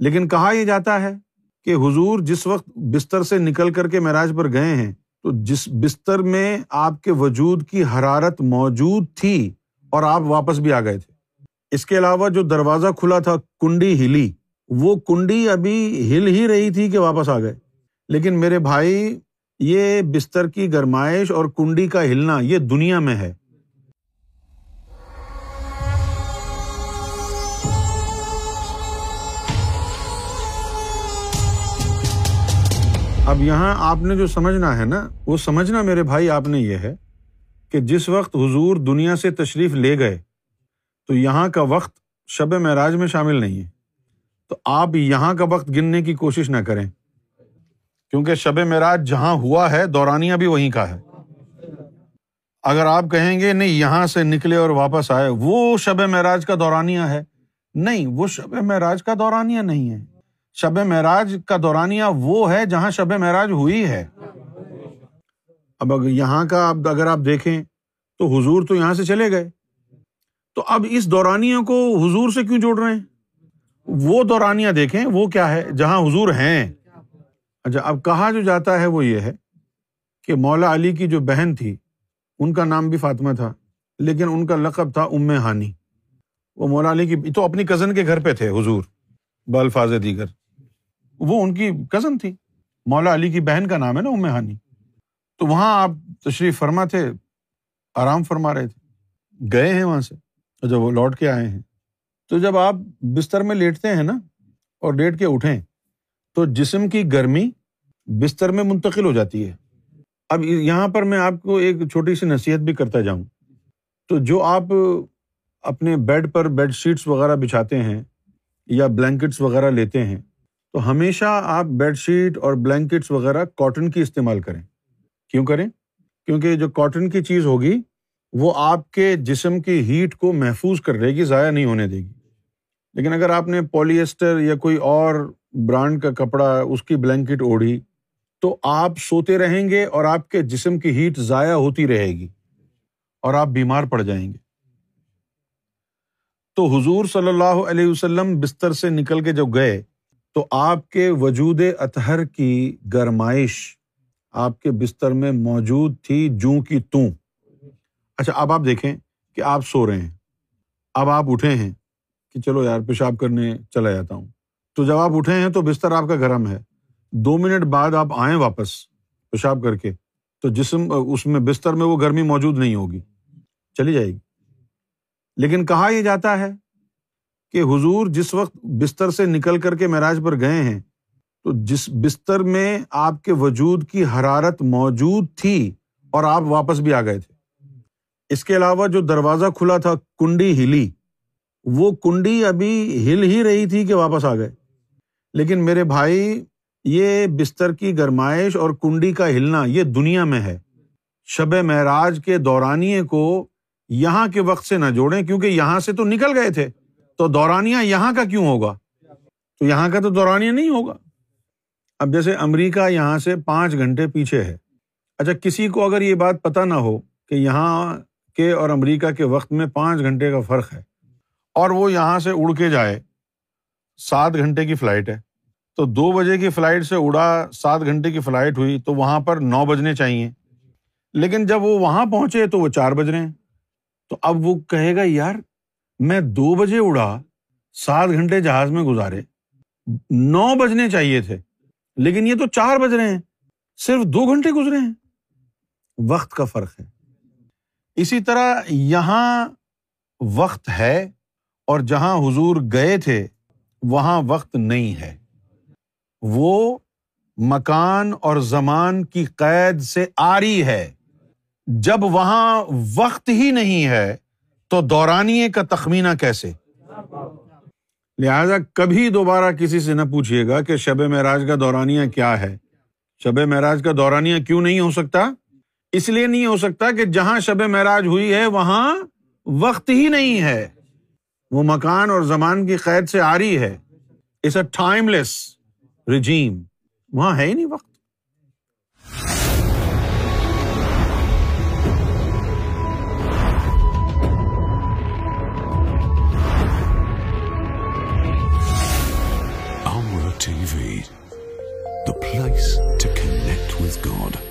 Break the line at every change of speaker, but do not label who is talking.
لیکن کہا یہ جاتا ہے کہ حضور جس وقت بستر سے نکل کر کے معراج پر گئے ہیں، تو جس بستر میں آپ کے وجود کی حرارت موجود تھی اور آپ واپس بھی آ گئے تھے۔ اس کے علاوہ جو دروازہ کھلا تھا، کنڈی ہلی، وہ کنڈی ابھی ہل ہی رہی تھی کہ واپس آ گئے۔ لیکن میرے بھائی، یہ بستر کی گرمائش اور کنڈی کا ہلنا یہ دنیا میں ہے۔ اب یہاں آپ نے جو سمجھنا ہے نا، وہ سمجھنا میرے بھائی، آپ نے یہ ہے کہ جس وقت حضور دنیا سے تشریف لے گئے، تو یہاں کا وقت شب معراج میں شامل نہیں ہے۔ تو آپ یہاں کا وقت گننے کی کوشش نہ کریں۔ کیونکہ شب معراج جہاں ہوا ہے، دورانیہ بھی وہیں کا ہے۔ اگر آپ کہیں گے، نہیں، یہاں سے نکلے اور واپس آئے، وہ شب معراج کا دورانیہ ہے۔ نہیں، وہ شب معراج کا دورانیہ نہیں ہے۔ شب معراج کا دورانیہ وہ ہے جہاں شب معراج ہوئی ہے۔ اب اگر یہاں کا اب اگر آپ دیکھیں تو حضور تو یہاں سے چلے گئے۔ تو اب اس دورانیہ کو حضور سے کیوں جوڑ رہے ہیں؟ وہ دورانیہ دیکھیں، وہ کیا ہے؟ جہاں حضور ہیں۔ اچھا اب کہا جو جاتا ہے وہ یہ ہے کہ مولا علی کی جو بہن تھی، ان کا نام بھی فاطمہ تھا، لیکن ان کا لقب تھا ام ہانی۔ وہ مولا علی کی، تو اپنی کزن کے گھر پہ تھے حضور بالفاظ دیگر۔ وہ ان کی کزن تھی۔ مولا علی کی بہن کا نام ہے نا ام ہانی۔ تو وہاں آپ تشریف فرما تھے، آرام فرما رہے تھے۔ گئے ہیں وہاں سے۔ جب وہ لوٹ کے آئے ہیں، تو جب آپ بستر میں لیٹتے ہیں نا اور لیٹ کے اٹھیں، تو جسم کی گرمی بستر میں منتقل ہو جاتی ہے۔ اب یہاں پر میں آپ کو ایک چھوٹی سی نصیحت بھی کرتا جاؤں۔ تو جو آپ اپنے بیڈ پر بیڈ شیٹس وغیرہ بچھاتے ہیں یا بلینکٹس وغیرہ لیتے ہیں تو ہمیشہ آپ بیڈ شیٹ اور بلینکٹس وغیرہ کاٹن کی استعمال کریں۔ کیوں کریں؟ کیونکہ جو کاٹن کی چیز ہوگی، وہ آپ کے جسم کی ہیٹ کو محفوظ کر رہے گی، ضائع نہیں ہونے دے گی۔ لیکن اگر آپ نے پولیسٹر یا کوئی اور برانڈ کا کپڑا اس کی بلینکٹ اوڑھی، تو آپ سوتے رہیں گے اور آپ کے جسم کی ہیٹ ضائع ہوتی رہے گی اور آپ بیمار پڑ جائیں گے۔ تو حضور صلی اللہ علیہ وسلم بستر سے نکل کے جب گئے تو آپ کے وجود اطہر کی گرمائش آپ کے بستر میں موجود تھی جو کی توں۔ اچھا اب آپ دیکھیں کہ آپ سو رہے ہیں۔ اب آپ اٹھے ہیں کہ چلو یار، پیشاب کرنے چلا جاتا ہوں۔ تو جب آپ اٹھے ہیں تو بستر آپ کا گرم ہے۔ دو منٹ بعد آپ آئیں واپس پیشاب کر کے، تو جسم، اس میں بستر میں وہ گرمی موجود نہیں ہوگی۔ چلی جائے گی۔ لیکن کہا یہ جاتا ہے؟ کہ حضور جس وقت بستر سے نکل کر کے معراج پر گئے ہیں، تو جس بستر میں آپ کے وجود کی حرارت موجود تھی اور آپ واپس بھی آ گئے تھے۔ اس کے علاوہ جو دروازہ کھلا تھا، کنڈی ہلی، وہ کنڈی ابھی ہل ہی رہی تھی کہ واپس آ گئے۔ لیکن میرے بھائی، یہ بستر کی گرمائش اور کنڈی کا ہلنا یہ دنیا میں ہے۔ شب معراج کے دورانیے کو یہاں کے وقت سے نہ جوڑیں، کیونکہ یہاں سے تو نکل گئے تھے۔ تو دورانیہ یہاں کا کیوں ہوگا؟ تو یہاں کا تو دورانیہ نہیں ہوگا۔ اب جیسے امریکہ یہاں سے پانچ گھنٹے پیچھے ہے۔ اچھا کسی کو اگر یہ بات پتہ نہ ہو کہ یہاں کے اور امریکہ کے وقت میں پانچ گھنٹے کا فرق ہے اور وہ یہاں سے اڑ کے جائے، سات گھنٹے کی فلائٹ ہے، تو دو بجے کی فلائٹ سے اڑا، سات گھنٹے کی فلائٹ ہوئی، تو وہاں پر نو بجنے چاہیے۔ لیکن جب وہ وہاں پہنچے تو وہ چار بج رہے ہیں۔ تو اب وہ کہے گا، یار میں دو بجے اڑا، سات گھنٹے جہاز میں گزارے۔ نو بجنے چاہیے تھے، لیکن یہ تو چار بج رہے ہیں، صرف دو گھنٹے گزرے ہیں۔ وقت کا فرق ہے۔ اسی طرح یہاں وقت ہے اور جہاں حضور گئے تھے، وہاں وقت نہیں ہے۔ وہ مکان اور زمان کی قید سے آری ہے۔ جب وہاں وقت ہی نہیں ہے تو دورانیے کا تخمینہ کیسے؟ لہذا کبھی دوبارہ کسی سے نہ پوچھیے گا کہ شب معراج کا دورانیہ کیا ہے۔ شب معراج کا دورانیہ کیوں نہیں ہو سکتا؟ اس لیے نہیں ہو سکتا کہ جہاں شب معراج ہوئی ہے، وہاں وقت ہی نہیں ہے۔ وہ مکان اور زمان کی قید سے آ رہی ہے۔ اٹس اے ٹائم لیس رجیم وہاں ہے ہی نہیں وقت۔
TV, the place to connect with God.